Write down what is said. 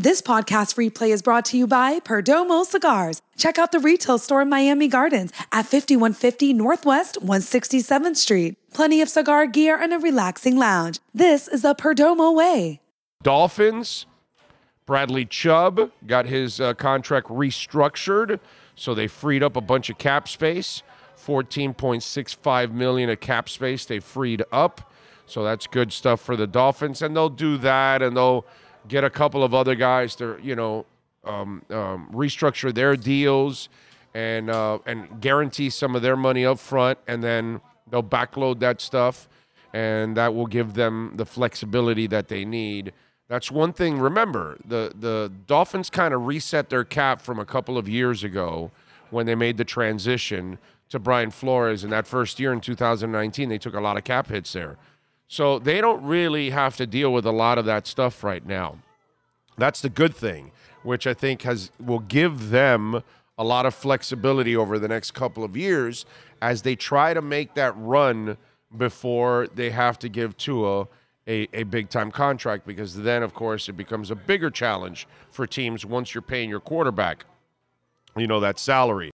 This podcast replay is brought to you by Perdomo Cigars. Check out the retail store in Miami Gardens at 5150 Northwest 167th Street. Plenty of cigar gear and a relaxing lounge. This is the Perdomo way. Dolphins, Bradley Chubb got his uh, contract restructured, so they freed up a bunch of cap space. 14.65 million of cap space they freed up. So that's good stuff for the Dolphins, and they'll do that, and they'll get a couple of other guys to you know um, um, restructure their deals and uh, and guarantee some of their money up front, and then they'll backload that stuff, and that will give them the flexibility that they need. That's one thing. Remember, the the Dolphins kind of reset their cap from a couple of years ago when they made the transition to Brian Flores in that first year in 2019. They took a lot of cap hits there. So they don't really have to deal with a lot of that stuff right now. That's the good thing, which I think has will give them a lot of flexibility over the next couple of years as they try to make that run before they have to give Tua a, a big time contract because then of course it becomes a bigger challenge for teams once you're paying your quarterback you know that salary